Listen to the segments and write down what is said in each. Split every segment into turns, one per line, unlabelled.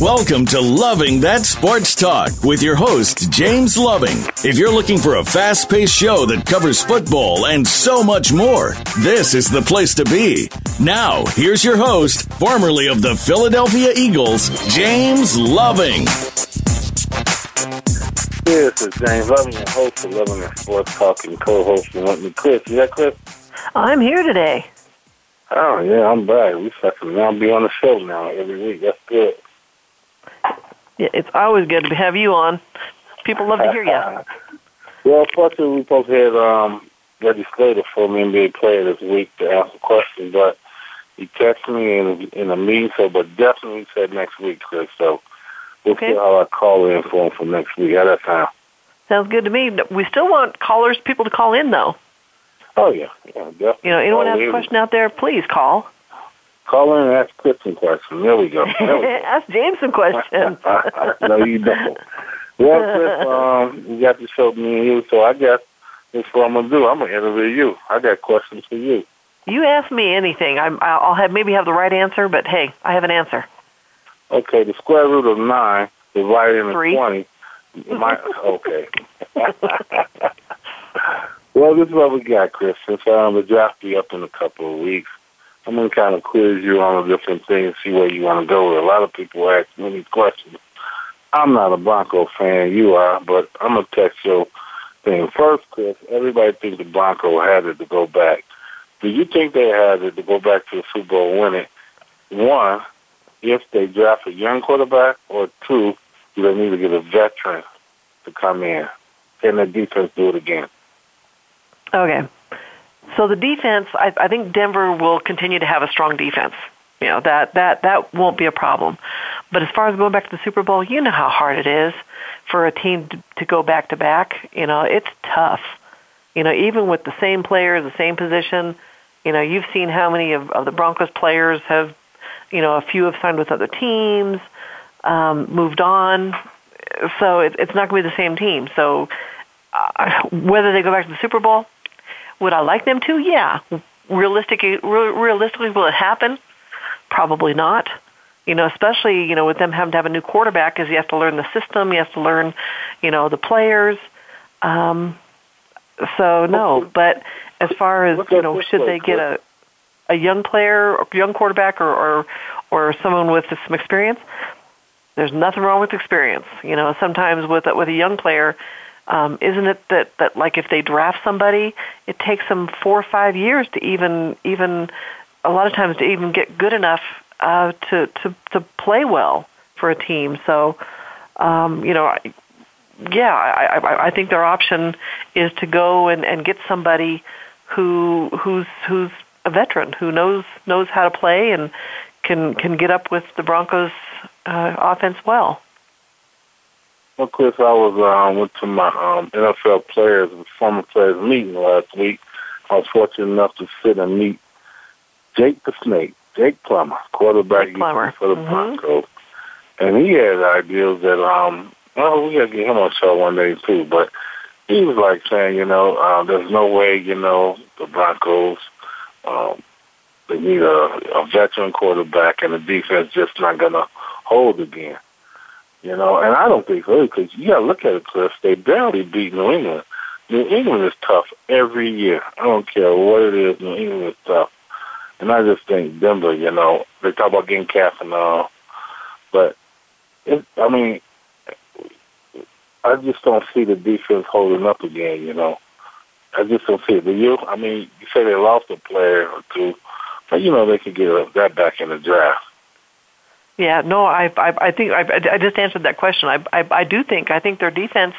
Welcome to Loving That Sports Talk with your host, James Loving. If you're looking for a fast paced show that covers football and so much more, this is the place to be. Now, here's your host, formerly of the Philadelphia Eagles, James Loving.
This is James Loving, your host of Loving That Sports Talk and co host with me, Chris. You that Chris?
I'm here today.
Oh, yeah, I'm back. We fucking now be on the show now every week. That's good.
Yeah, it's always good to have you on. People love to hear you.
well, fortunately, we both had um, Reggie Slater from NBA player this week to answer questions, but he texted me in in a meeting, so but definitely said next week, Chris. So we'll
Okay.
see how I call in for him for next week. at that time.
Sounds good to me. We still want callers, people to call in though.
Oh yeah, yeah, definitely.
You know, anyone has a question out there, please call.
Call in and ask Chris some questions. There we go. There we go.
Ask James some questions.
no, you don't. Well, Chris, um, you got to show me and you, so I guess that's what I'm gonna do. I'm gonna interview you. I got questions for you.
You ask me anything, I'm, I'll have maybe have the right answer, but hey, I have an answer.
Okay, the square root of nine divided into
Three.
twenty. My, okay. well, this is what we got, Chris. Since um, the draft you up in a couple of weeks, I'm gonna kind of quiz you on a different thing and see where you want to go. with. A lot of people ask me these questions. I'm not a Bronco fan, you are, but I'm gonna text your thing first, Chris. Everybody thinks the Bronco had it to go back. Do you think they had it to go back to the Super Bowl and win it? One, if they draft a young quarterback, or two, do they need to get a veteran to come in? Can the defense do it again?
Okay. So the defense, I, I think Denver will continue to have a strong defense. You know that that that won't be a problem. But as far as going back to the Super Bowl, you know how hard it is for a team to, to go back to back. You know it's tough. You know even with the same players, the same position. You know you've seen how many of, of the Broncos players have. You know a few have signed with other teams, um, moved on. So it, it's not going to be the same team. So uh, whether they go back to the Super Bowl, would I like them to? Yeah. Realistically, re- realistically, will it happen? Probably not. You know, especially you know with them having to have a new quarterback, because you have to learn the system, you have to learn, you know, the players. Um, so no, but as far as you know, should they get a a young player, or young quarterback, or or or someone with some experience? There's nothing wrong with experience. You know, sometimes with a, with a young player, um, isn't it that, that like if they draft somebody, it takes them four or five years to even even a lot of times to even get good enough uh, to to to play well for a team. So, um, you know, I- yeah, I, I, I think their option is to go and, and get somebody who who's who's a veteran who knows knows how to play and can can get up with the Broncos uh, offense well.
Well, Chris, I was um, went to my um, NFL players, former players meeting last week. I was fortunate enough to sit and meet Jake the Snake, Jake Plummer, quarterback
Jake Plummer.
for the
Mhm.
Broncos, and he had ideas that um, well, we got to get him on show one day too. But he was like saying, you know, uh, there's no way, you know, the Broncos. Um, they need a, a veteran quarterback, and the defense just not gonna hold again. You know, and I don't think so because you got to look at it, Chris. They barely beat New England. New England is tough every year. I don't care what it is. New England is tough, and I just think Denver. You know, they talk about getting and but it, I mean, I just don't see the defense holding up again. You know, I just don't see it. Do you? I mean, you say they lost a player or two, but you know they could get that back in the draft.
Yeah, no, I, I, I think I, I just answered that question. I, I, I do think I think their defense,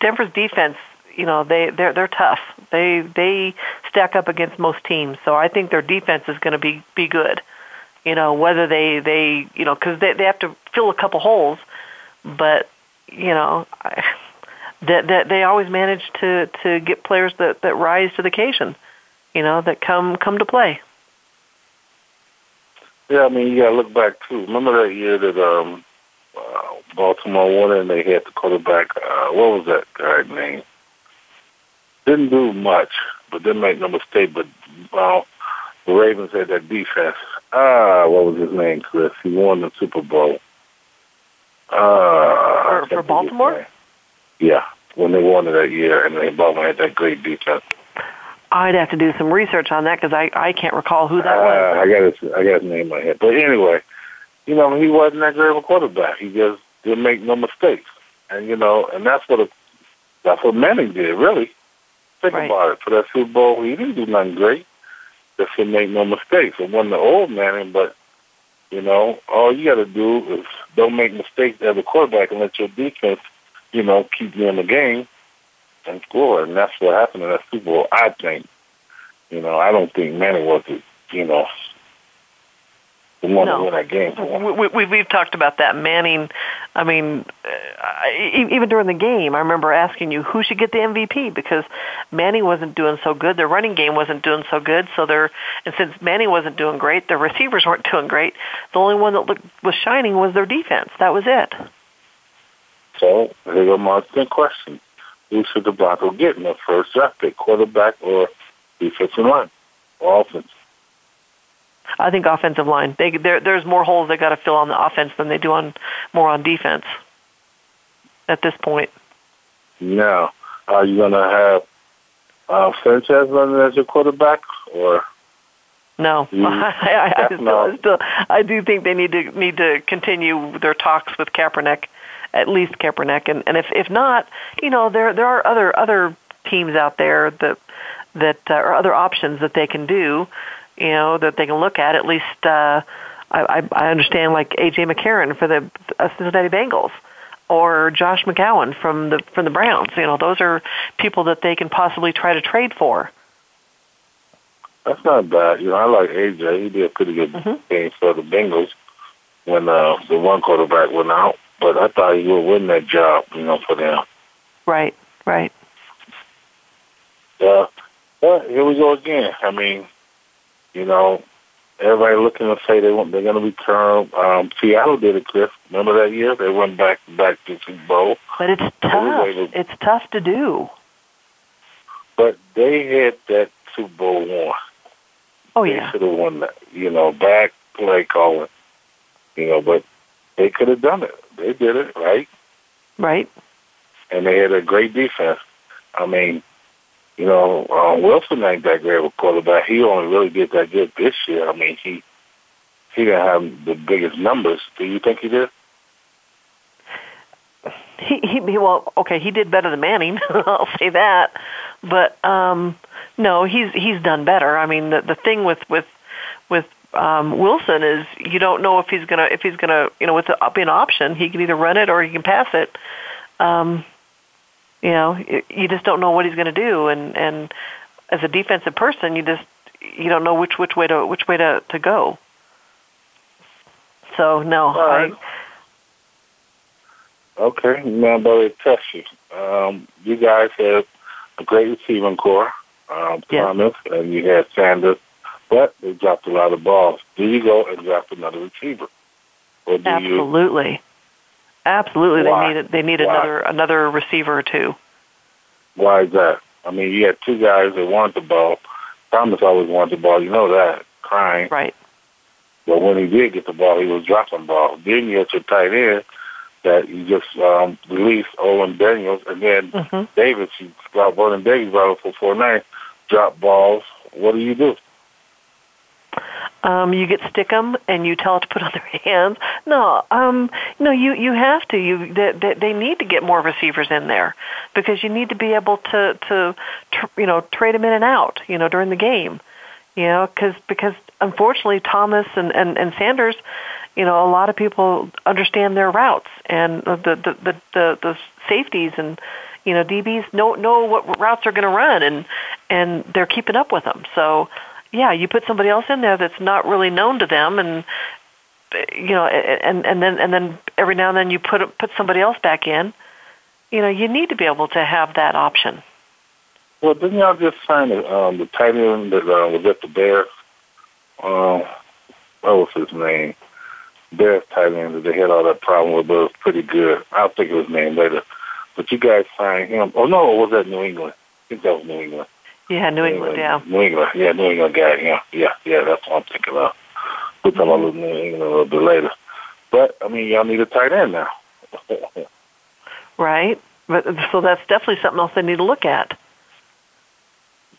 Denver's defense, you know, they they're they're tough. They they stack up against most teams, so I think their defense is going to be be good. You know, whether they they you know because they they have to fill a couple holes, but you know. That that they always manage to to get players that that rise to the occasion, you know, that come come to play.
Yeah, I mean, you got to look back too. Remember that year that um, uh, Baltimore won and they had the quarterback. Uh, what was that guy's name? Didn't do much, but didn't make no mistake. But uh, the Ravens had that defense. Ah, what was his name, Chris? He won the Super Bowl. Uh,
for, for Baltimore.
Yeah, when they won it that year, and they Baltimore had that great defense.
I'd have to do some research on that because I I can't recall who that uh, was.
I got his I got his name in my head, but anyway, you know he wasn't that great of a quarterback. He just didn't make no mistakes, and you know, and that's what a, that's what Manning did. Really, think
right.
about it. For that Super Bowl, he didn't do nothing great. Just didn't make no mistakes. It wasn't the old Manning, but you know, all you got to do is don't make mistakes as a quarterback and let your defense, you know, keep you in the game and score, and that's what happened in that Super Bowl. I think, you know, I don't think Manning was, you know, one
no.
to win that game.
We, we, we've talked about that. Manning, I mean, uh, even during the game, I remember asking you who should get the MVP because Manning wasn't doing so good. Their running game wasn't doing so good. So they're, and since Manning wasn't doing great, their receivers weren't doing great. The only one that looked, was shining was their defense. That was it.
So here's a Martin question who should the Broncos get in the first draft pick, quarterback or defensive line or offense?
I think offensive line. They, there's more holes they got to fill on the offense than they do on more on defense at this point.
Now, are you going to have uh, Sanchez running as your quarterback, or
no? I, I, I, still, I still, I do think they need to need to continue their talks with Kaepernick at least Kaepernick, and and if if not, you know there there are other other teams out there that that uh, or other options that they can do, you know that they can look at. At least uh, I I understand like AJ McCarron for the uh, Cincinnati Bengals or Josh McCown from the from the Browns. You know, those are people that they can possibly try to trade for.
That's not bad. You know, I like AJ. He did a pretty good mm-hmm. game for the Bengals when uh, the one quarterback went out but I thought he would win that job, you know, for them.
Right, right.
Yeah, well, here we go again. I mean, you know, everybody looking to say they want they're going to return. Um, Seattle did it, Chris. Remember that year they went back back to Super Bowl.
But it's tough. To, it's tough to do.
But they had that Super Bowl one.
Oh
they
yeah.
should have won that. You know, back play calling. You know, but they could have done it. They did it, right?
Right.
And they had a great defense. I mean, you know, uh, Wilson ain't that great of a quarterback. He only really did that good this year. I mean, he he didn't have the biggest numbers. Do you think he did?
He, he well, okay, he did better than Manning. I'll say that, but um, no, he's he's done better. I mean, the the thing with with with um, Wilson is you don't know if he's gonna if he's gonna you know with the an option he can either run it or he can pass it. Um, you know, you just don't know what he's going to do, and and as a defensive person, you just you don't know which which way to which way to to go. So no,
right. I. Okay, now about you. Um, you guys have a great receiving core, um,
yes.
Thomas, and you had Sanders but they dropped a lot of balls. Do you go and draft another receiver?
Or do Absolutely. You... Absolutely.
Why?
They need they need another another receiver or two.
Why is that? I mean, you had two guys that wanted the ball. Thomas always wanted the ball. You know that, crying.
Right.
But when he did get the ball, he was dropping balls. Then you had your tight end that you just um, released Owen Daniels, and then
mm-hmm.
Davis, you brought Vernon Davis out for four nine, drop balls. What do you do?
Um, you get stickum and you tell it to put on their hands. No, um, no, you you have to. You they, they, they need to get more receivers in there because you need to be able to to, to you know trade them in and out. You know during the game. You know because because unfortunately, Thomas and, and, and Sanders, you know, a lot of people understand their routes and the the the the, the safeties and you know DBs know know what routes are going to run and and they're keeping up with them. So yeah, you put somebody else in there that's not really known to them and you know and and then and then every now and then you put put somebody else back in. You know, you need to be able to have that option.
Well, didn't y'all just sign the, um, the tight end that uh, was at the Bears? Um, what was his name? Bears tight end that they had all that problem with, but it was pretty good. I'll think of his name later. But you guys signed him. Oh no, was that New England? I think that was New England.
Yeah, New, England,
yeah. New England, yeah, New England guy, yeah, yeah, yeah. That's what I'm thinking of. We'll talk about New England a little bit later. But I mean, y'all need a tight end now.
right. But so that's definitely something else they need to look at.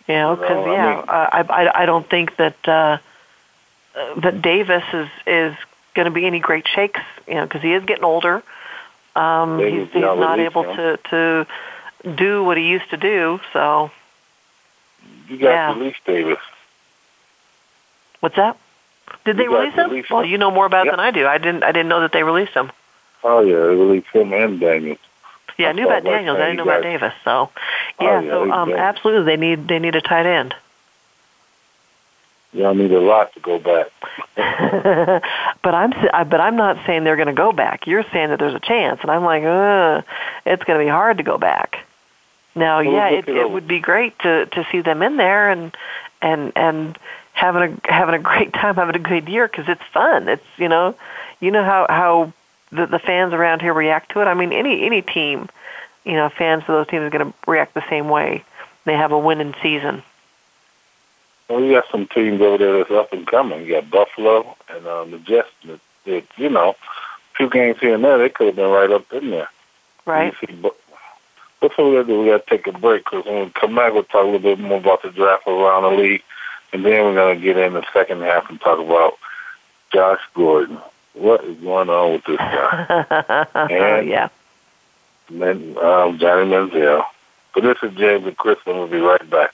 You know, because yeah, I, mean, I, I I don't think that uh, that Davis is is going to be any great shakes. You know, because he is getting older. Um, he's, he's not able to to do what he used to do. So
you got yeah. release Davis.
What's that? Did they release him? Release well, you know more about yep. it than I do. I didn't. I didn't know that they released him.
Oh yeah, they released him and Daniels.
Yeah, I knew about Daniels. I didn't know about Davis. So, yeah, oh, yeah so um, absolutely, they need they need a tight end.
Y'all need a lot to go back.
but I'm but I'm not saying they're going to go back. You're saying that there's a chance, and I'm like, uh, it's going to be hard to go back. Now, well, yeah, it, it, it would be great to to see them in there and and and having a having a great time, having a good year because it's fun. It's you know, you know how how the, the fans around here react to it. I mean, any any team, you know, fans of those teams are going to react the same way. They have a winning season.
Well, you got some teams over there that's up and coming. You got Buffalo and um, the Jets. That, that you know, a few games here and there, they could have been right up in there.
Right.
See, but before we do, we got to take a break because when we come back, we'll talk a little bit more about the draft around the league, and then we're going to get in the second half and talk about Josh Gordon what is going on with this guy?
and yeah.
Then, um, Johnny Manziel. But this is James and Chris, and we'll be right back.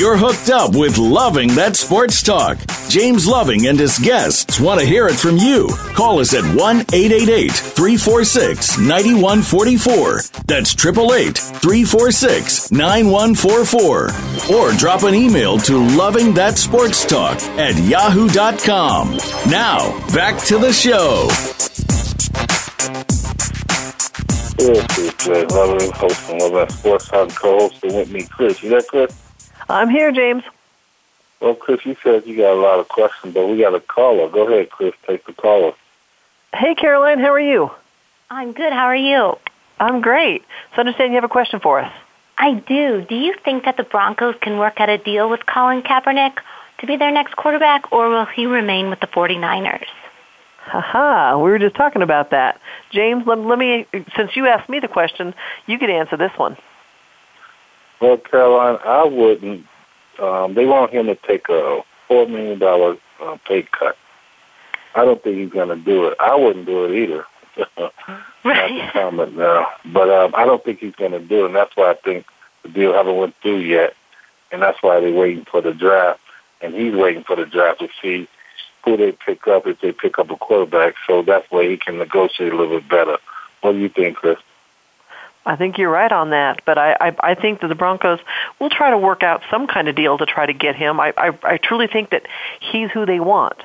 You're hooked up with Loving That Sports Talk. James Loving and his guests want to hear it from you. Call us at 1 888 346 9144. That's 888 346 9144. Or drop an email to Loving That Sports Talk at yahoo.com. Now, back to the show.
This is Loving, host of Loving Sports Talk, co-hosting with me, Chris. You there, Chris?
I'm here, James.
Well, Chris, you said you got a lot of questions, but we got a caller. Go ahead, Chris. Take the caller.
Hey, Caroline. How are you?
I'm good. How are you?
I'm great. So I understand you have a question for us.
I do. Do you think that the Broncos can work out a deal with Colin Kaepernick to be their next quarterback, or will he remain with the 49ers?
Haha, we were just talking about that. James, let, let me, since you asked me the question, you could answer this one.
Well, Caroline, I wouldn't. Um, they want him to take a $4 million uh, pay cut. I don't think he's going to do it. I wouldn't do it either.
right.
Not comment now. But um, I don't think he's going to do it, and that's why I think the deal haven't went through yet, and that's why they're waiting for the draft, and he's waiting for the draft to see who they pick up if they pick up a quarterback. So that's why he can negotiate a little bit better. What do you think, Chris?
I think you're right on that, but I, I I think that the Broncos will try to work out some kind of deal to try to get him. I I, I truly think that he's who they want.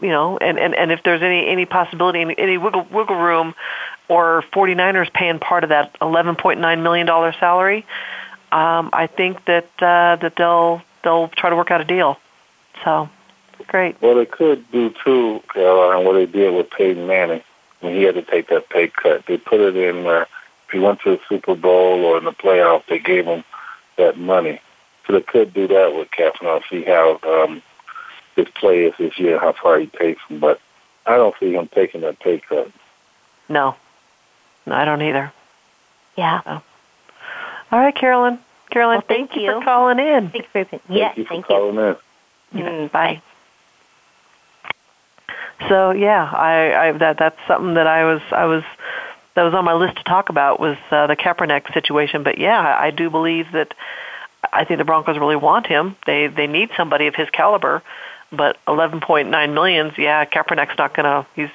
You know, and, and, and if there's any any possibility, any, any wiggle wiggle room, or 49ers paying part of that 11.9 million dollar salary, um, I think that uh, that they'll they'll try to work out a deal. So, great.
Well, they could do too, Caroline, what they did with Peyton Manning when he had to take that pay cut. They put it in where if he went to the Super Bowl or in the playoffs, they gave him that money. So they could do that with Kaepernick, see how um, his play is this year, how far he takes him. But I don't see him taking that pay cut.
No, no, I don't either.
Yeah.
So. All right, Carolyn. Carolyn,
Well,
thank,
thank
you
you.
for calling in.
Thanks for yes,
Thank you for
thank you.
calling in.
Mm, bye. So yeah, I, I that that's something that I was I was that was on my list to talk about was uh, the Kaepernick situation. But yeah, I, do believe that I think the Broncos really want him. They they need somebody of his caliber. But eleven point nine millions, yeah, Kaepernick's not gonna he's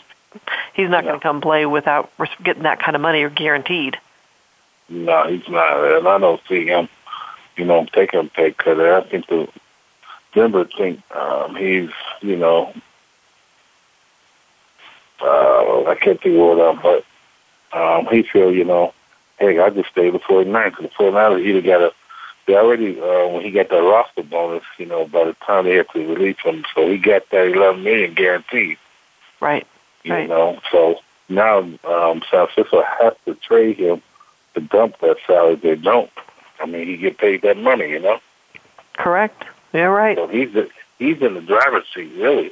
he's not gonna come play without getting that kind of money or guaranteed.
No, he's not. And I don't see him, you know, taking a pay cut. I think the Denver think um, he's, you know, uh, I can't think of what I'm, but um, he feel, you know, hey, I just stay with 49 because the 49ers either got a, they already, uh, when he got that roster bonus, you know, by the time they had to release him, so he got that 11 million guaranteed.
Right.
You
Right.
know, so now um, San Francisco has to trade him to dump that salary. They don't, I mean, he get paid that money, you know.
Correct. Yeah, right.
So he's the, he's in the driver's seat, really.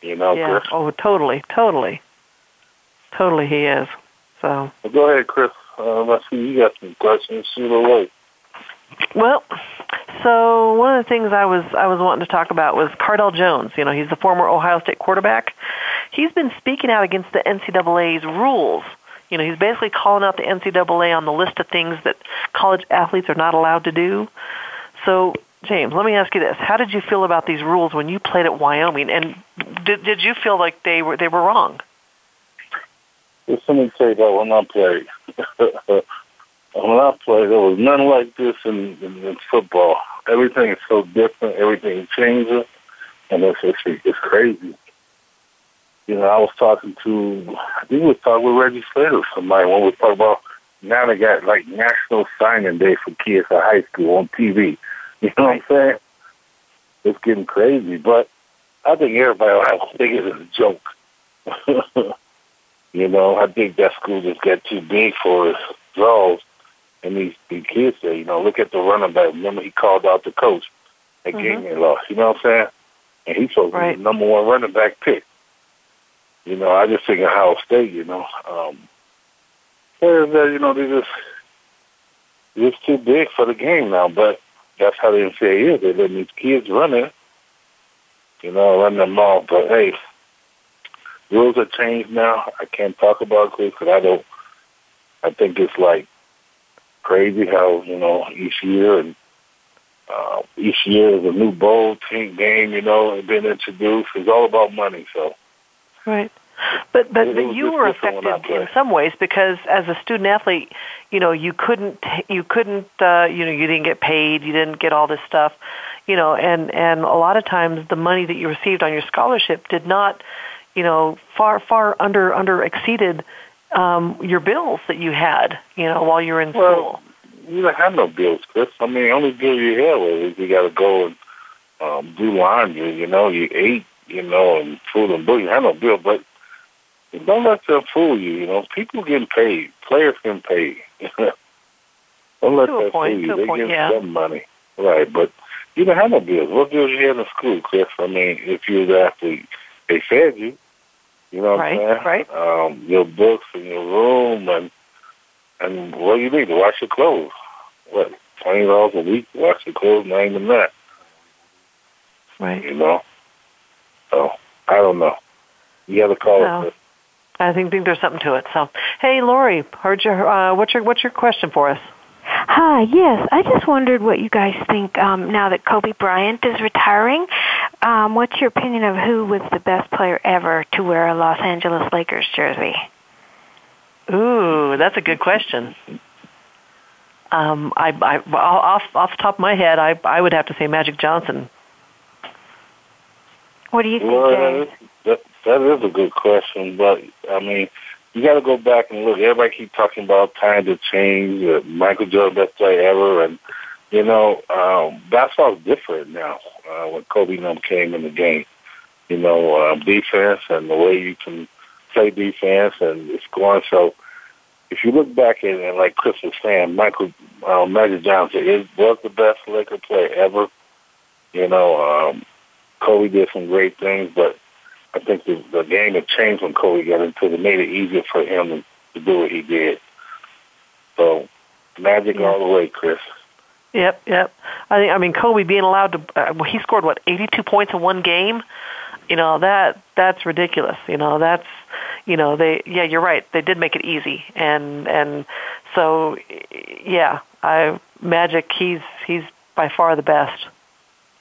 You know,
Yeah.
Chris.
Oh, totally, totally, totally. He is. So.
Well, go ahead, Chris. Um, I see you got some questions. Shoot away.
Well, so one of the things I was I was wanting to talk about was Cardale Jones. You know, he's the former Ohio State quarterback. He's been speaking out against the NCAA's rules. You know, he's basically calling out the NCAA on the list of things that college athletes are not allowed to do. So, James, let me ask you this: How did you feel about these rules when you played at Wyoming, and did did you feel like they were they were wrong?
Just let me tell you about when I played. when I played, there was nothing like this in, in, in football. Everything is so different. Everything changes, and it's it's, it's crazy. You know, I was talking to, I think we was talking with Reggie Slater somebody when we talking about now they got like National Signing Day for kids at high school on TV. You know what I'm saying? It's getting crazy, but I think everybody will think it is a joke. you know, I think that school just got too big for its draws. And these, these kids say, you know, look at the running back. Remember, he called out the coach. That
Mhm.
game they lost. You know what I'm saying? And he's supposed to be the number one running back pick. You know, I just think Ohio State, you know, um, players that, you know, they just, they're just too big for the game now. But that's how the NCAA is. They letting these kids run it, you know, run them off. But hey, rules have changed now. I can't talk about it because I don't. I think it's like crazy how you know each year and uh, each year is a new bowl team game. You know, and been introduced. It's all about money. So
Right. But but, but you were
different when I
affected in some ways because as a student athlete, you know, you couldn't you couldn't uh, you know you didn't get paid, you didn't get all this stuff, you know, and and a lot of times the money that you received on your scholarship did not, you know, far far under under exceeded um, your bills that you had, you know, while you were in
Well,
school.
you don't have no bills, Chris. I mean, the only bill you have is you got to go and um, do laundry. You know, you ate. You know, and food and booze. You have no bill, but don't let them fool you. You know, people getting paid. Players getting paid. don't let
To
that fool you. They
point,
get
yeah.
some money, right? But you don't have no bills. What bills you had in school, Chris? I mean, if you was an athlete, they fed you. You know what
right,
I'm saying?
Right.
Um, your books and your room, and and what do you need to wash your clothes? What twenty dollars a week to wash your clothes? Not even that.
Right.
You know. So I don't know. You got to call
No.
it.
I think, think there's something to it. So, hey, Lori, heard your uh, what's your what's your question for us?
Hi, yes. I just wondered what you guys think um, now that Kobe Bryant is retiring. Um, what's your opinion of who was the best player ever to wear a Los Angeles Lakers jersey?
Ooh, that's a good question. Um, I, I off off the top of my head, I I would have to say Magic Johnson.
What do you think,
Well,
James?
that, that is a good question, but I mean, you got to go back and look. Everybody keep talking about time to change. Uh, Michael Jordan best player ever, and you know, um, basketball's different now. Uh, when Kobe and them came in the game, you know, uh, defense and the way you can play defense and scoring. So, if you look back at it, like Chris was saying, Michael uh, Magic Johnson is was the best Laker player ever. You know, um, Kobe did some great things, but I think the, the game had changed when Kobe got into it. It made it easier for him to, to do what he did. So, magic all the way, Chris.
Yep, yep. I think I mean Kobe being allowed to. Uh, well, he scored what 82 points in one game. You know that that's ridiculous. You know that's you know they yeah you're right they did make it easy and and so yeah I Magic he's he's by far the best.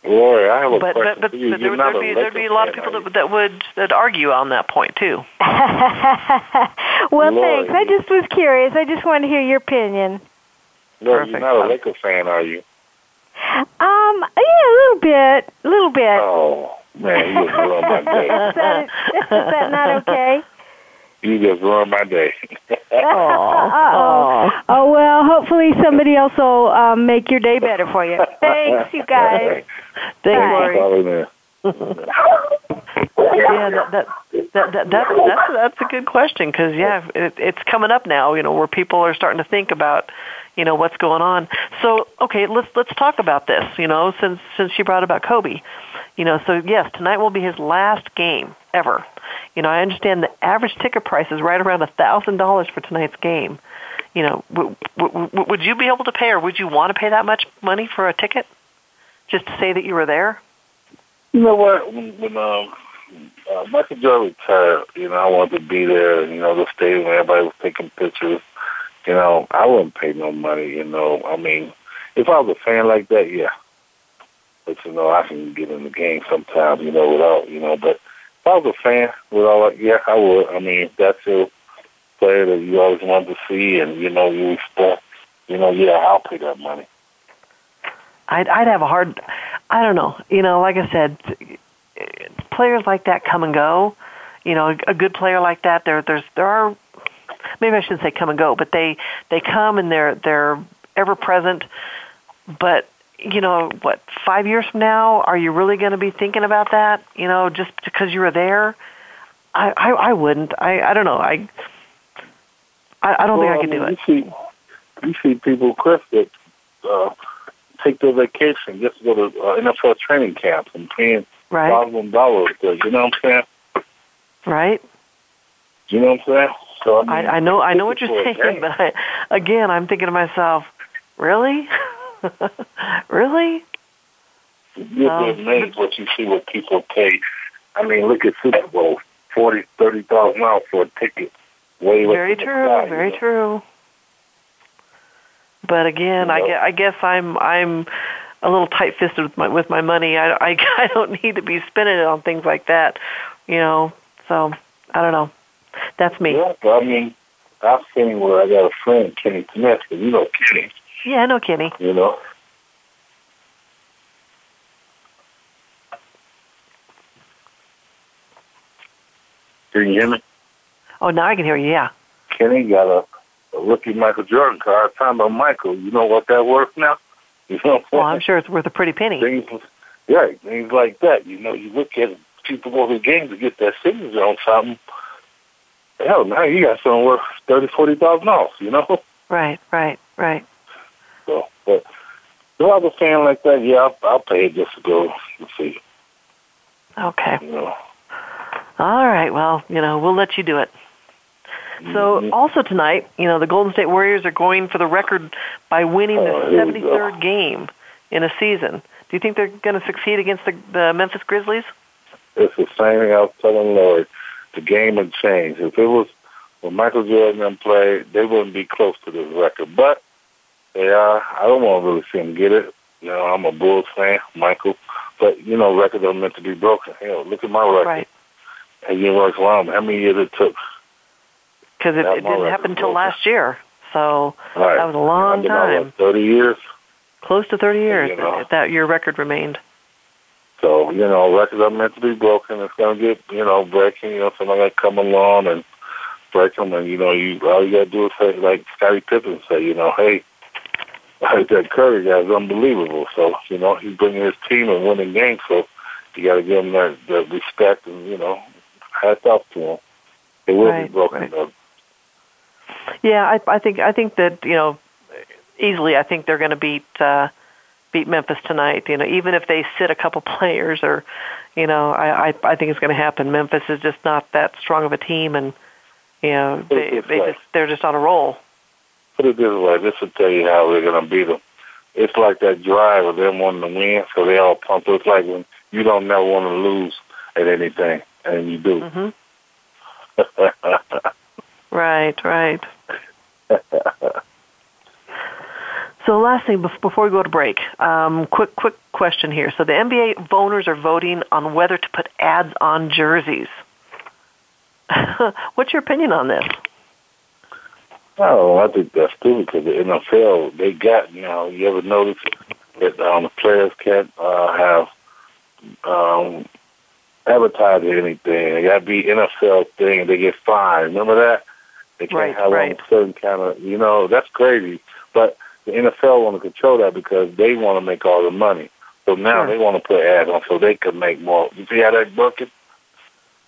Lori, I have a
But
question
but but,
for you.
but
You're
there,
not
there'd
a
be there'd be a lot of people
are you?
that, that would that argue on that point too.
well,
Lord.
thanks. I just was curious. I just wanted to hear your opinion.
Lori, you're not a Laker fan, are you?
Um, yeah, a little bit, a little bit.
Oh, man, you just ruined my
is,
day.
that, is that not okay?
You just ruined my day.
Uh-oh. Oh, well, hopefully somebody else will um, make your day better for you. Thanks, you guys.
Thanks,
Bye.
Lori.
Calling
yeah, that that that, that, that that's that's a good question because yeah, it, it's coming up now. You know, where people are starting to think about, you know, what's going on. So okay, let's let's talk about this. You know, since since she brought about Kobe, you know, so yes, tonight will be his last game ever. You know, I understand the average ticket price is right around a thousand dollars for tonight's game. You know, w- w- w- would you be able to pay, or would you want to pay that much money for a ticket, just to say that you were there?
You know what? When, um, uh, Michael Jordan retired, you know, I wanted to be there. You know, the stadium where everybody was taking pictures. You know, I wouldn't pay no money. You know, I mean, if I was a fan like that, yeah. But you know, I can get in the game sometimes. You know, without you know. But if I was a fan with all that, yeah, I would. I mean, that's your player that you always wanted to see, and you know, you respect. You know, yeah, I'll pay that money.
I'd I'd have a hard. I don't know. You know, like I said, players like that come and go. You know, a good player like that, there there's there are. Maybe I shouldn't say come and go, but they they come and they're they're ever present. But you know what? Five years from now, are you really going to be thinking about that? You know, just because you were there. I I, I wouldn't. I I don't know. I. I, I don't
well,
think I could do
mean,
it.
You see, you see people, Chris, that uh, take their vacation just to go to uh, NFL training camps and paying
Right.
thousands of dollars. You know what I'm saying?
Right.
You know what I'm saying? So I, mean,
I, I know I know what you're
tickets for a
saying, but I, again, I'm thinking to myself, really, really? Um,
just amazed what you see what people pay. I mean, look at Super Bowl, forty, thirty thousand dollars for a ticket. Way
Very true,
sky, you
very
know?
true. But again, I,
You know?
guess, I guess I'm I'm a little tight-fisted with my with my money. I, I I don't need to be spending it on things like that, you know. So I don't know. That's me.
Yeah, I mean, I've seen where I got a friend, Kenny Smith, you know Kenny,
Yeah, I know, Kenny.
you know. Can you hear me?
Oh, now I can hear you. Yeah.
Kenny got a, a rookie Michael Jordan card. Talking about Michael, you know what that worth now? You know what
Well,
I'm
sure it's worth a pretty penny.
Things, yeah, things like that. You know, you look at people go to the game to get that signature on something. Hell, now you got something worth thirty, forty thousand dollars. You know.
Right, right, right.
So, but if I was a fan like that, yeah, I'll, I'll pay just to go and see.
Okay.
You know.
All right. Well, you know, we'll let you do it. So
Mm-hmm.
also tonight, you know, the Golden State Warriors are going for the record by winning the
here
73rd game in a season. Do you think they're going to succeed against the, the Memphis Grizzlies?
It's the same thing I was telling Lloyd. The game had changed. If it was when Michael Jordan and played, they wouldn't be close to this record. But they are. I don't want to really see them get it. You know, I'm a Bulls fan, Michael. But, you know, records are meant to be broken. Hell, look at my record.
Right.
And you work around how many years it took.
Because it, it didn't happen until last year. So
Right.
that was a long
I've been
time.
30 years.
Close to 30 years
You know.
that, that your record remained.
So, you know, records are meant to be broken. It's going to get, you know, breaking. You know, somebody going to come along and break them. And, you know, you all you got to do is say, like Scottie Pippen say, you know, hey, that Curry guy's unbelievable. So, you know, he's bringing his team and winning games. So you got to give him that, that respect and, you know, hats off to him. It will
Right,
be broken,
right.
though.
Yeah, I, I think I think that you know easily. I think they're going to beat uh, beat Memphis tonight. You know, even if they sit a couple players, or you know, I I, I think it's going to happen. Memphis is just not that strong of a team, and you know, they they
like-
just they're just on a roll.
Put it this way, this will tell you how we're going to beat them. It's like that drive of them wanting to win, so they all pumped. It's like when you don't never want to lose at anything, and you do.
hmm Right, right. So last thing before we go to break, um, quick quick question here. So the NBA voters are voting on whether to put ads on jerseys. What's your opinion on this?
Oh, I think that's stupid because the NFL they got you know. You ever notice that um, the players can't uh, have um, advertise or anything? They got to be NFL thing. They get fined. Remember that? They can't
Right,
have
right.
a certain kind of you know. That's crazy. But the NFL want to control that because they want to make all the money. So now
Sure.
they want to put ads on so they can make more. You see how that's working?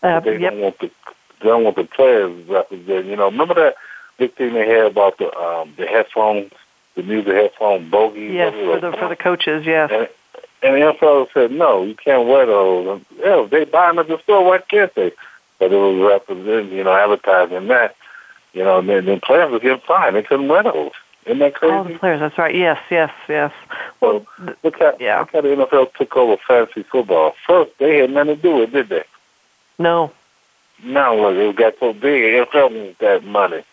Uh,
they
yep.
don't want the they don't want the players representing. You know, remember that big thing they had about the um the headphones, the music headphone bogies.
Yes, for the for the coaches. Yes.
And, and the NFL said no, you can't wear those. And, yeah, they buy them at the store. Why can't they? But it was representing, you know, advertising that. You know, and then the players were getting fined. They couldn't wear those. Isn't that crazy?
All the players. That's right. Yes, yes, yes. Well, th-
Look how,
Yeah.
look how the NFL took over fantasy football. First, they had nothing to do with it, did they?
no.
Now look, it got so big, NFL needs that money.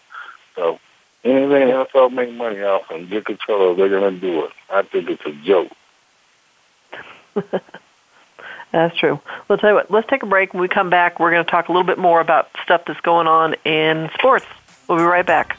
So anything NFL make money off and get control of, they're gonna do it. I think it's a joke.
That's true. Well, tell you what. Let's take a break. When we come back, we're going to talk a little bit more about stuff that's going on in sports. We'll be right back.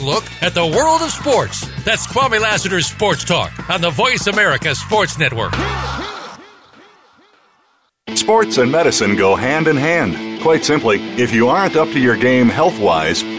look at the world of sports. That's Kwame Lassiter's Sports Talk on the Voice America Sports Network.
Sports and medicine go hand in hand. Quite simply, if you aren't up to your game health wise,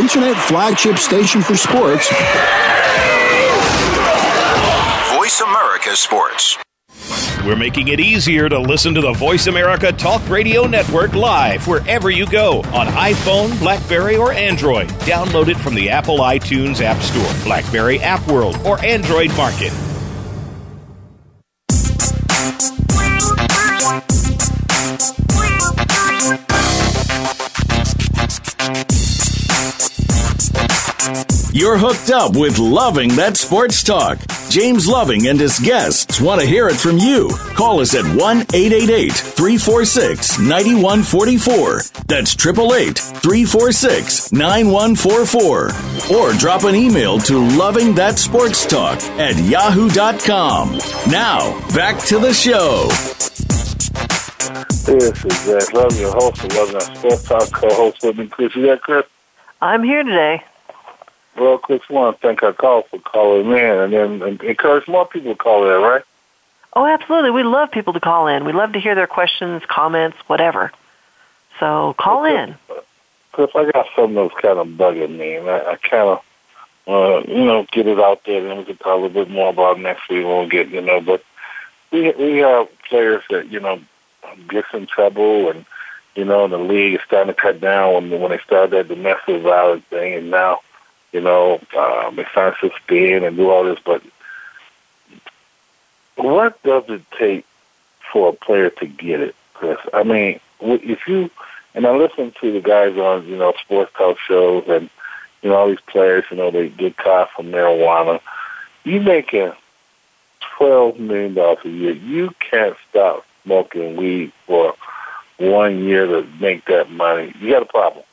Internet flagship station for sports.
Voice America Sports.
We're making it easier to listen to the Voice America Talk Radio Network live wherever you go on iPhone, Blackberry, or Android. Download it from the Apple iTunes App Store, Blackberry App World, or Android Market.
You're hooked up with Loving That Sports Talk. James Loving and his guests want to hear it from you. Call us at 1 888 346 9144. That's 888 346 9144. Or drop an email to Loving That Sports Talk at yahoo.com. Now, back to the show.
This is Zach Love, your host of Love That Sports Talk, co-host with me, Chris. You there, Chris?
I'm here today.
Well, Chris, I want to thank our call for calling in and then encourage more people to call in, right?
Oh, absolutely. We love people to call in. We love to hear their questions, comments, whatever. So call in.
Chris, I got something that's kind of bugging me, and I, I kind of, uh, you know, get it out there, and then we can talk a little bit more about it next week when we get, you know, but we we have players that, you know, gets in trouble and, you know, the league is starting to cut down when, when they started that domestic violence thing, and now you know, um, to spin and do all this, but what does it take for a player to get it, Chris? I mean, if you and I listen to the guys on you know sports talk shows and you know all these players, you know they get caught for marijuana. You making twelve million dollars a year. You can't stop smoking weed for one year to make that money. You got a problem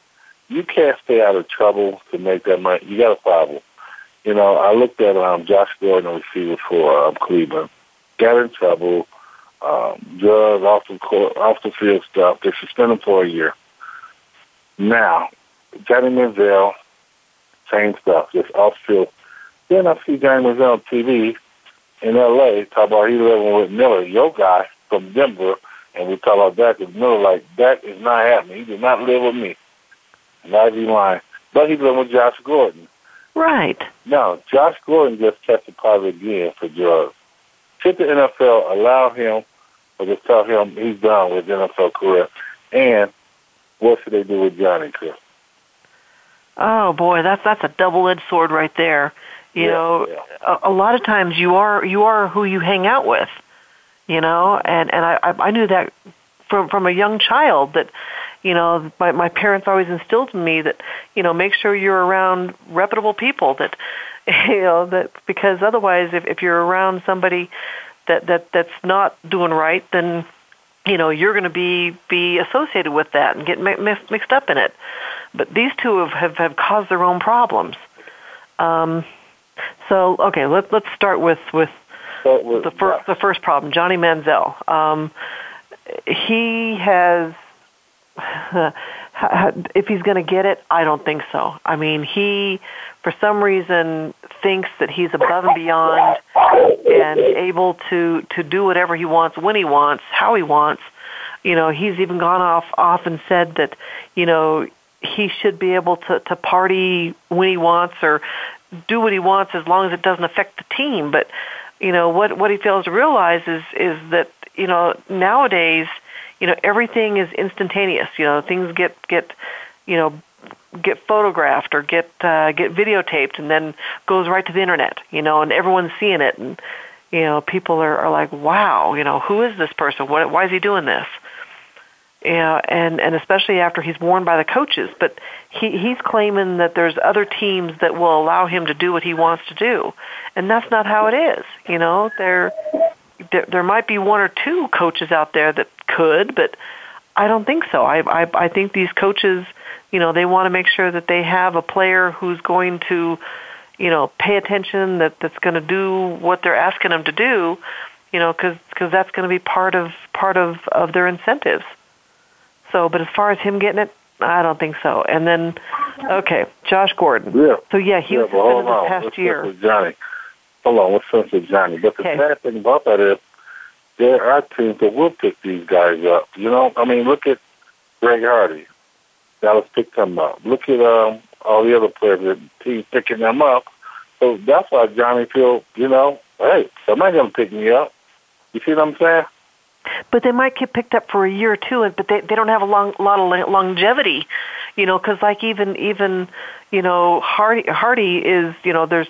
you can't stay out of trouble to make that money. You got a problem. You know, I looked at um, Josh Gordon, receiver for um, Cleveland, got in trouble, um, drugs, off the court, off the field stuff. They suspended him for a year. Now, Johnny Manziel, same stuff, just off field. Then I see Johnny Manziel on TV in L.A. talk about he living with Miller, your guy from Denver, and we talk about that because Miller like that is not happening. He did not live with me. Ivy line. But he's living with Josh Gordon.
Right.
Now, Josh Gordon just tested positive again for drugs. Should the NFL allow him or just tell him he's done with NFL career? And what should they do with Johnny Chris?
Oh boy, that's that's a double-edged sword right there. You
yeah,
know,
yeah.
A, a lot of times you are you are who you hang out with. You know, and and I I knew that from from a young child that you know my my parents always instilled in me that you know make sure you're around reputable people that you know that because otherwise if if you're around somebody that that that's not doing right then you know you're going to be be associated with that and get mi- mixed up in it. But these two have have, have caused their own problems. Um so okay let's let's start with with, the first the first problem Johnny Manziel. Um he has if he's going to get it, I don't think so. I mean, he, for some reason, thinks that he's above and beyond and able to to do whatever he wants when he wants, how he wants. You know, he's even gone off off and said that, you know, he should be able to to party when he wants or do what he wants as long as it doesn't affect the team. But you know what what he fails to realize is is that you know nowadays you know everything is instantaneous. You know things get get you know get photographed or get uh, get videotaped and then goes right to the internet you know and everyone's seeing it and you know people are, are like wow you know who is this person? What why is he doing this? You know, and and especially after he's warned by the coaches, but he he's claiming that there's other teams that will allow him to do what he wants to do, and that's not how it is. You know, there there, there might be one or two coaches out there that could, but I don't think so. I, I, I think these coaches, you know, they want to make sure that they have a player who's going to, you know, pay attention, that that's going to do what they're asking them to do, you know, because cause that's going to be part of part of of their incentives. So, but as far as him getting it, I don't think so. And then, okay, Josh Gordon.
Yeah.
So yeah, he
yeah,
was suspended this past year.
Johnny. Hold on, let's finish with Johnny. But the
Okay.
sad thing about that is there are teams that will pick these guys up. You know, I mean, look at Greg Hardy. Dallas picked him up. Look at um, all the other players that teams picking them up. So that's why Johnny feel, you know, hey, somebody's gonna pick me up. You see what I'm saying?
but they might get picked up for a year or two, but they they don't have a long lot of longevity, you know, because like even even you know Hardy Hardy is you know there's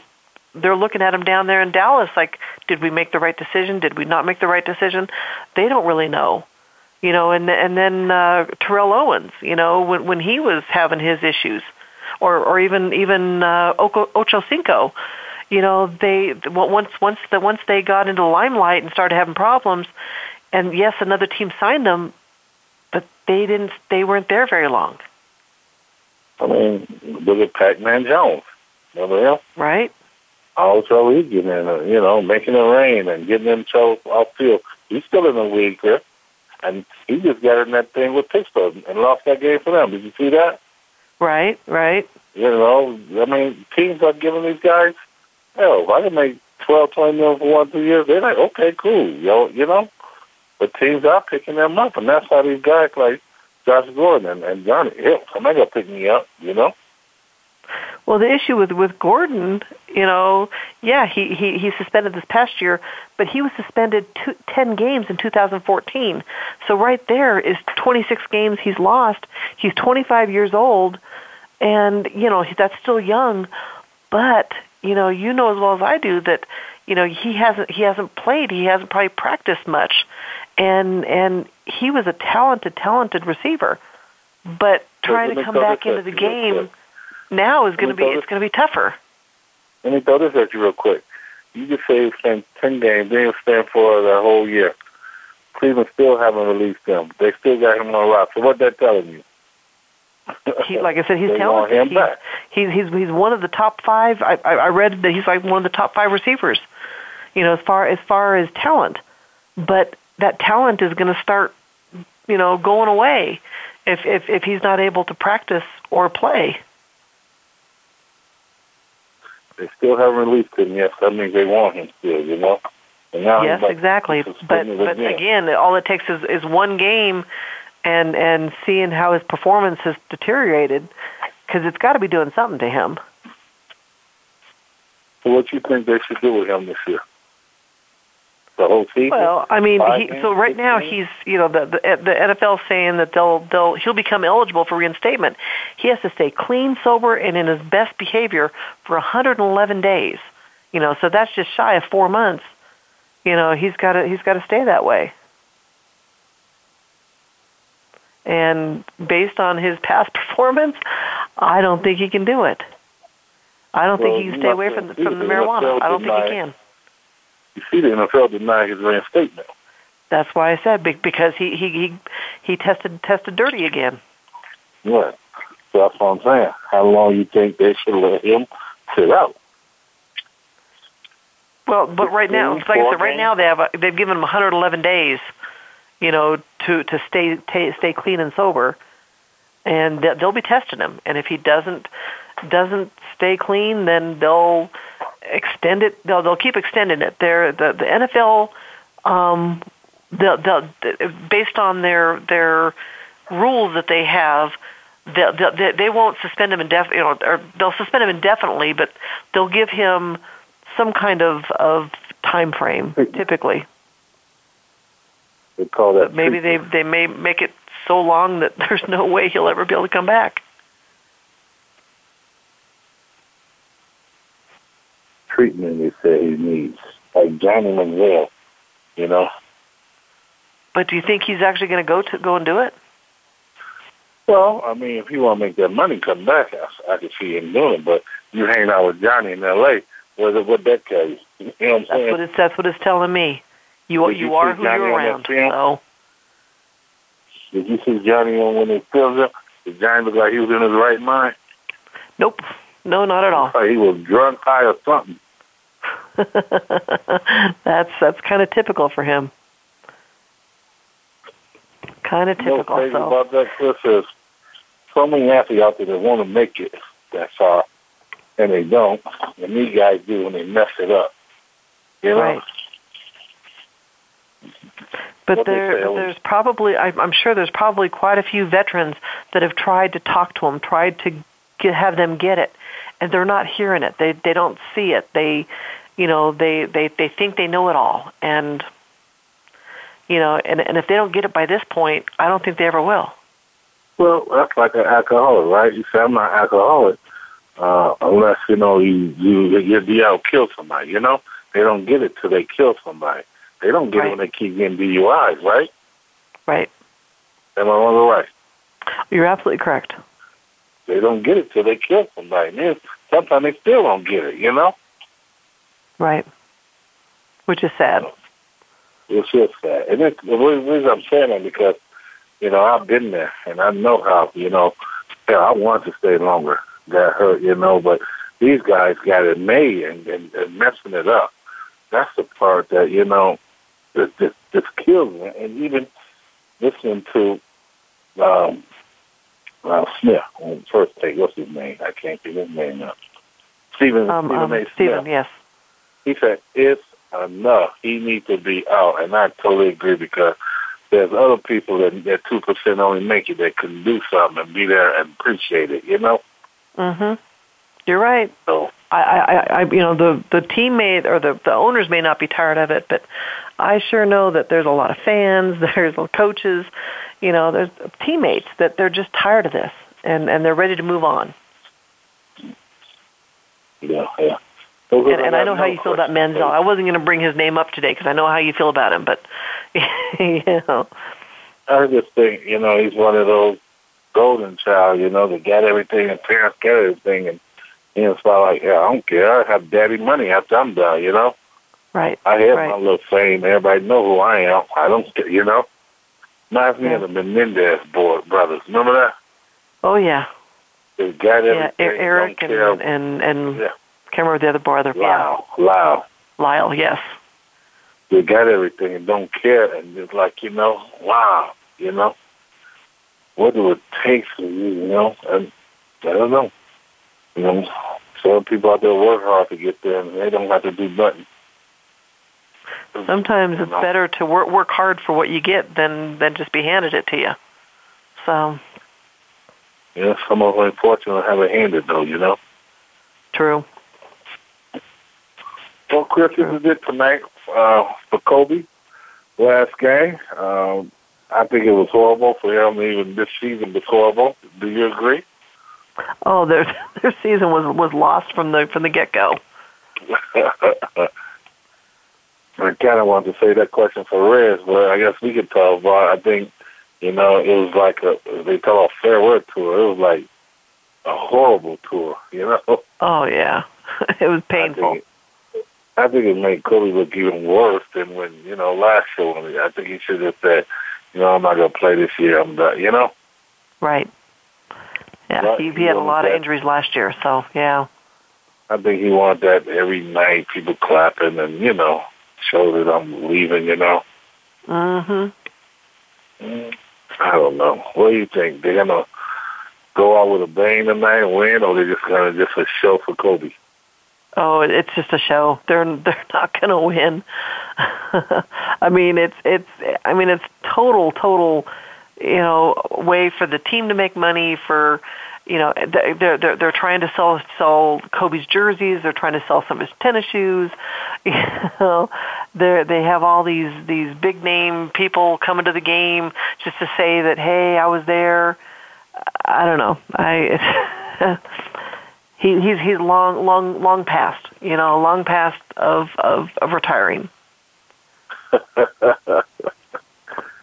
they're looking at him down there in Dallas like did we make the right decision? Did we not make the right decision? They don't really know. You know, and and then uh, Terrell Owens, you know, when when he was having his issues, or or even even uh, Ocho Cinco. You know, they once once the once they got into the limelight and started having problems, and yes, another team signed them, but they didn't. They weren't there very long.
I mean, look at Pac-Man Jones. Remember him?
Right.
Trouble he's getting in, uh, you know, making it rain and getting himself off field. He's still in the league here. And he just got in that thing with Pittsburgh and lost that game for them. Did you see that?
Right, right.
You know, I mean, teams are giving these guys, hell, if I can make twelve, twenty million for one, two years, they're like, okay, cool, yo, you know. But teams are picking them up, and that's how these guys like Josh Gordon and, and Johnny Hill, somebody gonna pick me up, you know.
Well, the issue with with Gordon, you know, yeah, he he he suspended this past year, but he was suspended two, 10 games in 2014. So right there is 26 games he's lost. He's 25 years old, and you know that's still young, but you know you know as well as I do that you know he hasn't he hasn't played, he hasn't probably practiced much, and and he was a talented talented receiver, but trying to come back into the game now is going to be it's going to be tougher.
Let me throw this at you real quick. You just say spend ten games, they didn't stand for the whole year. Cleveland still haven't released them. They still got him on rock. So what that telling you?
he, like I said, he's talented. He's, he's he's he's one of the top five. I, I I read that he's like one of the top five receivers. You know, as far as far as talent, but that talent is going to start, you know, going away if if if he's not able to practice or play.
They still haven't released him yet. So that means they want him still, you know.
And now yes, exactly. But but again. all it takes is is one game, and and seeing how his performance has deteriorated, because it's got to be doing something to him.
So, what do you think they should do with him this year? The whole season?
Well, I mean, he, so right now he's you know the the, the NFL saying that they'll they'll he'll become eligible for reinstatement. He has to stay clean, sober, and in his best behavior for 111 days. You know, so that's just shy of four months. You know, he's got to he's got to stay that way. And based on his past performance, I don't think he can do it. I don't well, think he can stay away from the, from the marijuana. I don't think he can.
You see, the NFL denied his reinstatement.
That's why I said because he he he he tested tested dirty again.
Right. So that's what I'm saying. How long you think they should let him sit out?
Well, but right now, like I said, right now they have a, they've given him 111 days, you know, to to stay t- stay clean and sober, and they'll be testing him. And if he doesn't doesn't stay clean, then they'll extend it. They'll they'll keep extending it. They're the the NFL. Um, they'll, they'll, based on their their rules that they have, they'll, they'll, they won't suspend him indefinitely. You know, or they'll suspend him indefinitely, but they'll give him some kind of of time frame. Typically,
they call that.
But maybe they they may make it so long that there's no way he'll ever be able to come back.
Treatment he said he needs, like Johnny Manziel, you know.
But do you think he's actually going to go to go and do it?
Well, I mean, if he want to make that money come back, I, I could see him doing it. But you hang out with Johnny in L.A., what what that tell you? You know what I'm
that's
saying?
What it's, that's what it's telling me. You you,
you
are who
Johnny
you're around. So
Did you see Johnny on when he filmed him? Did Johnny look like he was in his right mind?
nope, no, not at all.
Like he was drunk, high, or something.
that's that's kind of typical for him. Kind of typical.
Know crazy
so.
about that, Chris, is so many athletes out there that want to make it that far, and they don't. And these guys do, and they mess it up. You know.
Right. But there, there's probably, I'm sure there's probably quite a few veterans that have tried to talk to them, tried to have them get it, and they're not hearing it. They they don't see it. They, you know, they they they think they know it all, and you know, and and if they don't get it by this point, I don't think they ever will.
Well, that's like an alcoholic, right? You say I'm not alcoholic uh, unless you know you you you, you out kill somebody. You know, they don't get it till they kill somebody. They don't get
Right.
it when they keep getting DUIs, right?
Right.
Am I on the right?
You're absolutely correct.
They don't get it till they kill somebody. And then sometimes they still don't get it. You know.
Right. Which is sad.
It's just sad. And it, the reason I'm saying that because, you know, I've been there and I know how, you know, I want to stay longer. Got hurt, you know, but these guys got it made and, and, and messing it up. That's the part that, you know, that, that, that kills me. And even listening to um, uh, Smith on first take, what's his name? I can't think his name now. Stephen,
um,
Stephen
um,
A. Smith.
Stephen, yes.
He said, it's enough. He needs to be out. And I totally agree because there's other people that that two percent only make it that can do something and be there and appreciate it. You know.
Mhm. You're right.
So
I, I, I, you know, the the teammate or the the owners may not be tired of it, but I sure know that there's a lot of fans, there's coaches, you know, there's teammates that they're just tired of this and and they're ready to move on.
Yeah, yeah.
And, and I know how you feel about Manziel. I wasn't going to bring his name up today because I know how you feel about him, but you know.
I just think, you know, he's one of those golden child, you know, that got everything and parents got everything and you know, it's like, yeah, I don't care. I have daddy money after I'm done, you know?
Right.
I have
right.
my little fame. Everybody know who I am. I don't care, you know? Reminds me
Yeah.
of the Menendez boy brothers. Remember that?
Oh yeah,
They got
yeah.
everything.
Eric and
care.
and and
Yeah.
can't remember the other brother.
Lyle. Lyle.
Lyle. Yes.
They got everything and don't care. And it's like, you know, wow, you know? What do it take for you, you know? And I don't know. You know, some people out there work hard to get there and they don't have to do nothing.
Sometimes it's better to work work hard for what you get than than just be handed it to you. So
know, some of them unfortunately have it handed though, you know?
true.
Well, Chris, this is it tonight uh, for Kobe. Last game. Um, I think it was horrible for him. Even this season was horrible. Do you agree?
Oh, their their season was was lost from the from the get go.
I kind of wanted to say that question for Rez, but I guess we could talk about. I think, you know, it was like a they call it a farewell tour. It was like a horrible tour. You know,
Oh yeah, it was painful.
I think it made Kobe look even worse than when you know last year. I think he should have said, you know, I'm not gonna play this year. I'm done. You know,
Right. Yeah, he,
he
had a lot of injuries last year, so yeah.
I think he wanted that every night, people clapping and you know, show that I'm leaving. You know,
Mhm.
I don't know. What do you think? They're gonna go out with a bang tonight and win, or they're just gonna just a show for Kobe?
Oh, it's just a show. They're they're not going to win. I mean, it's it's I mean, it's total total, you know, way for the team to make money for you know, they're they're they're trying to sell sell Kobe's jerseys. They're trying to sell some of his tennis shoes. You know, they they have all these these big name people coming to the game just to say that hey, I was there. I don't know. I he he's he's long long long past. You know, long past of of, of retiring.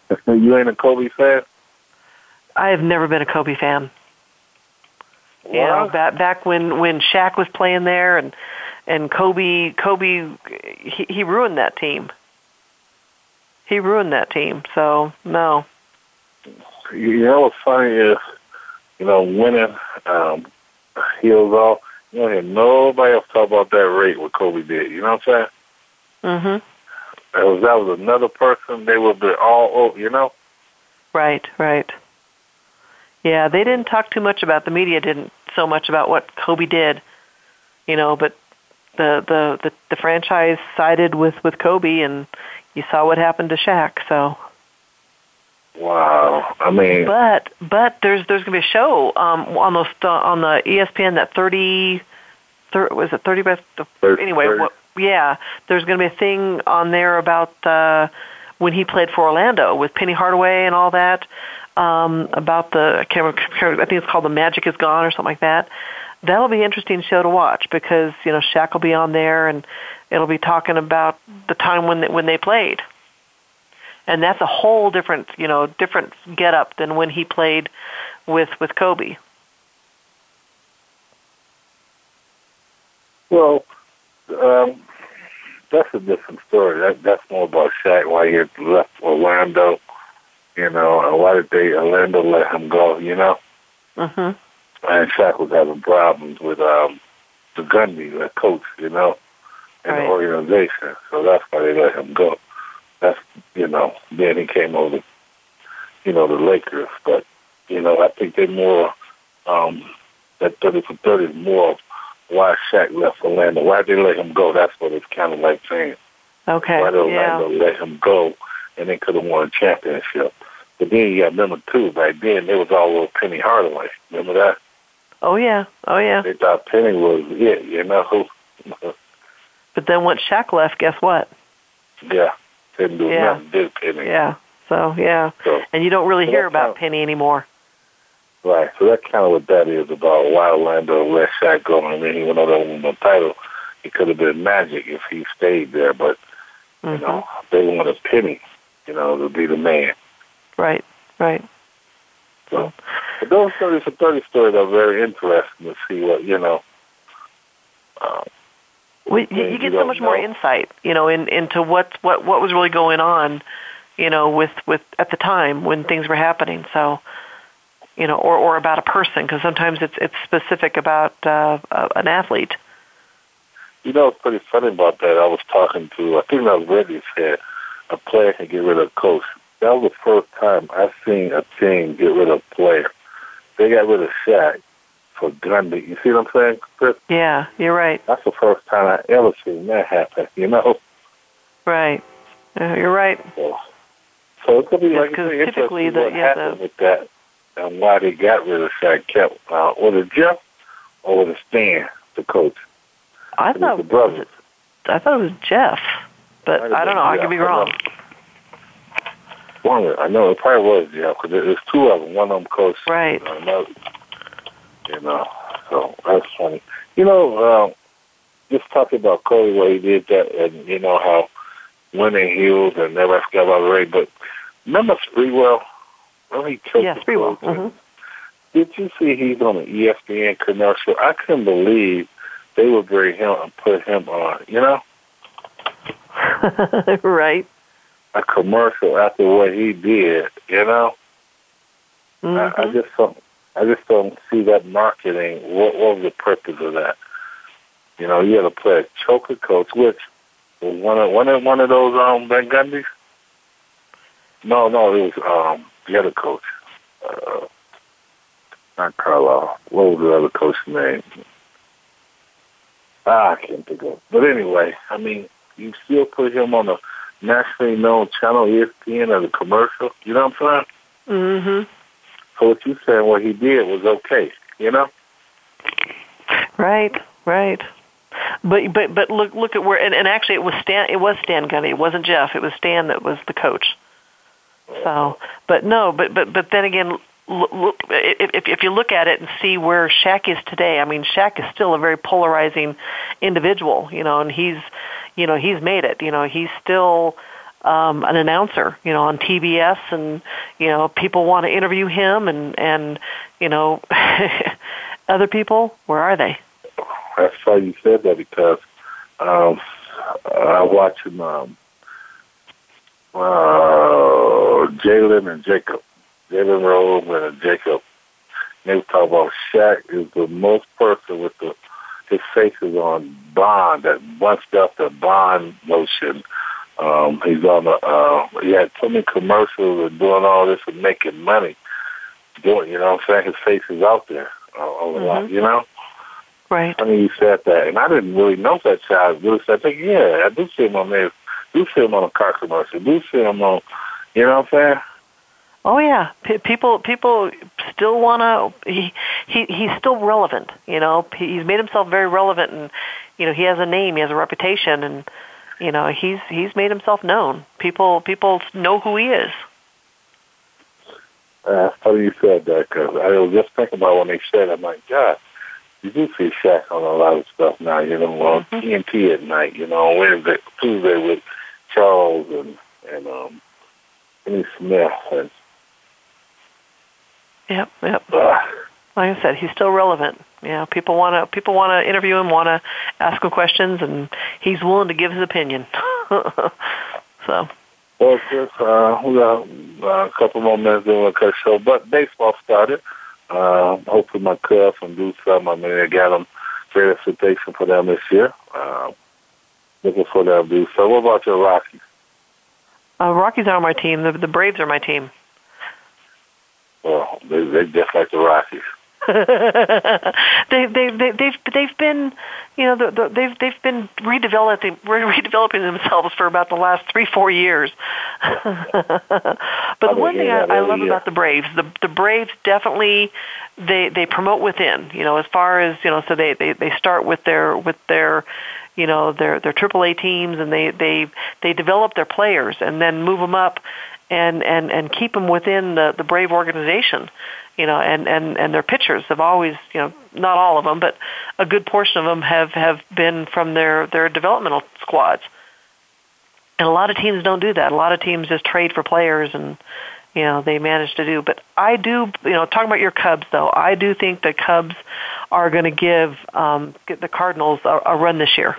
you ain't a Kobe fan?
I have never been a Kobe fan. You know, back back when when Shaq was playing there, and and Kobe Kobe he, he ruined that team. He ruined that team. So no.
You know what's funny is, you know, winning um, heals all. You don't hear nobody else talk about that rate what Kobe did. You know what I'm saying?
Mhm.
That was that was another person. They would be all over. You know.
Right, right. Yeah, they didn't talk too much about the media didn't so much about what Kobe did, you know, but the the the, the franchise sided with with Kobe, and you saw what happened to Shaq. So,
Wow. I mean,
but but there's there's gonna be a show um on those uh, on the ESPN that thirty, thir- was it thirty by the
Thirty-
anyway?
thirty.
What, yeah, there's going to be a thing on there about uh, when he played for Orlando with Penny Hardaway and all that. Um, about the I can't remember, I think it's called The Magic Is Gone or something like that. That'll be an interesting show to watch because you know Shaq will be on there and it'll be talking about the time when they, when they played, and that's a whole different you know different get up than when he played with with Kobe.
Well, um, that's a different story. That that's more about Shaq. Why he left Orlando, you know, and why did they Orlando let him go? You know,
Mhm.
and Shaq was having problems with um the Gundy, the coach, you know, and the organization. So that's why they let him go. That's you know. Then he came over, you know, the Lakers. But you know, I think they more um that thirty for thirty is more of why Shaq left Orlando. Why did they let him go? That's what it's kind of like saying.
Okay.
Why did
yeah.
Orlando let him go and they could have won a championship? But then you got to remember too, back then it was all little Penny Hardaway. Remember that?
Oh yeah. Oh yeah.
They thought Penny was it, you know. Who?
But then once Shaq left, guess what?
yeah. Didn't do
Yeah.
nothing, did Penny.
Yeah. So yeah.
So,
And you don't really hear about
how-
Penny anymore.
Right. So that's kind of what that is about. Why Orlando let Shaq go. I mean, he went over with the title. It could have been magic if he stayed there, but you
Mhm.
know, they want a Penny, you know, to be the man.
Right. Right.
So, but those thirty for thirty stories are very interesting to see what you know. Uh,
Well, you, you get so much more insight, you know, in, into what what what was really going on, you know, with with at the time when things were happening. So, you know, or or about a person because sometimes it's it's specific about uh, uh, an athlete.
you know, it's pretty funny about that. I was talking to, I think that was Reggie said, a player can get rid of a coach. That was the first time I've seen a team get rid of a player. They got rid of Shaq for Gundy. You see what I'm saying, Chris?
Yeah, you're right.
That's the first time I ever seen that happen. You know,
Right. Uh, you're right.
so, so it could be like
typically the-
what
yeah, the-
happened with that and why they got rid of Shaq. Kept uh, was it Jeff or was it Stan, the coach?
I
It was
thought
the brothers.
I thought it was Jeff, but I don't
been
know. I could be wrong.
One, of- I know it probably was Jeff because there's two of them. One of them coached
Right.
another. You know, so that's funny. You know, uh, just talking about Kobe, where he did that, and you know how winning heals and never forgot about Ray. But remember Sprewell? When he killed
Yeah,
the
Sprewell.
coach,
hmm
Did you see he's on an E ESPN commercial? I couldn't believe they would bring him and put him on. You know,
right.
a commercial after what he did. You know. I, I
Mhm.
just don't. I just don't see that marketing. What, what was the purpose of that? You know, you had to play a choker coach, which was one of one of one of those um Van Gundys. No, no, it was um the other coach. Uh, not Carlisle. What was the other coach's name? Ah, I can't think of. But anyway, I mean, you still put him on a nationally known channel, ESPN, as a commercial. You know what I'm saying?
Mm-hmm.
So what you saying, what he did was okay, you know?
Right, right. But but but look look at where and, and actually it was Stan it was Stan Gundy. It wasn't Jeff. It was Stan that was the coach. So, but no, but but but then again, look, if if you look at it and see where Shaq is today, I mean, Shaq is still a very polarizing individual, you know, and he's you know he's made it. You know, he's still um, an announcer, you know, on TBS, and you know people want to interview him, and and you know other people, where are they?
That's why you said that because um, I watch him, um, uh, Jalen and Jacoby, Jalen Rose and Jacoby. They were talking about Shaq is the most person with the his face is on Bond, that bunched up the Bond motion. Um, he's on the uh, he had so many commercials and doing all this and making money. Doing, you know what I'm saying? His face is out there uh, a lot, you know?
Right.
I mean, you said that, and I didn't really know that child. Really said, I think, yeah, I do see him on there. Do see him on a car commercial. Do see him on, you know what I'm saying?
Oh yeah, P- people people still want to. He he he's still relevant. You know, he's made himself very relevant, and you know he has a name, he has a reputation, and you know he's he's made himself known. People people know who he is.
Uh, funny you said that because I was just thinking about when they said, I'm like, God, you do see Shaq on a lot of stuff now. You know, on TNT at night. You know, on Wednesday, Tuesday with Charles and and um, Kenny Smith and
Yep, yep.
uh,
Like I said, he's still relevant. You know, people want to people want to interview him, want to ask him questions, and he's willing to give his opinion. so.
Well, Chris, uh, we got uh, a couple more minutes cut the show. But baseball started. Uh, hopefully my Cubs can do something. I mean, they got them great expectation for them this year. Uh, looking for to do so. What about your Rockies?
Uh, Rockies are my team. The, the Braves are my team.
Well, they, they just like the Rockies.
they they they they've they've been you know the, the, they've they've been redeveloping redeveloping themselves for about the last three four years. but the one thing I, I love year. about the Braves, the the Braves definitely they they promote within. You know, as far as you know, so they they they start with their with their you know their their AAA teams and they they they develop their players and then move them up and and and keep them within the the Brave organization you know, and and and their pitchers have always, you know, not all of them, but a good portion of them have have been from their their developmental squads. And a lot of teams don't do that. A lot of teams just trade for players and you know they manage to do. But I do, you know, talking about your Cubs though, I do think the Cubs are going to give um, the Cardinals a, a run this year.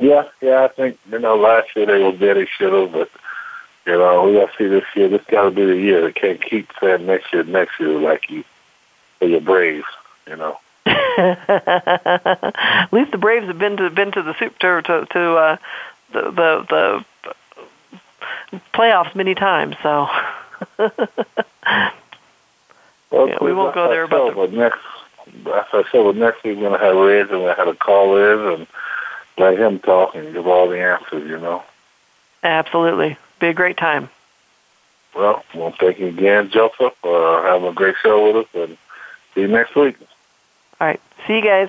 Yeah, yeah, I think you know last year they were they should but you know, we got to see this year. This got to be the year. They can't keep saying next year, next year, like you, for your Braves. You know.
At least the Braves have been to been to the super to to uh, the the the playoffs many times. So.
well,
yeah, we won't go there.
But, but next, as I said, well, next week we're gonna have Reds and we're gonna have a call in and let him talk and give all the answers. You know.
Absolutely be a great time.
Well, well, thank you again, Joseph, for having a great show with us, and see you next week.
All right. See you guys.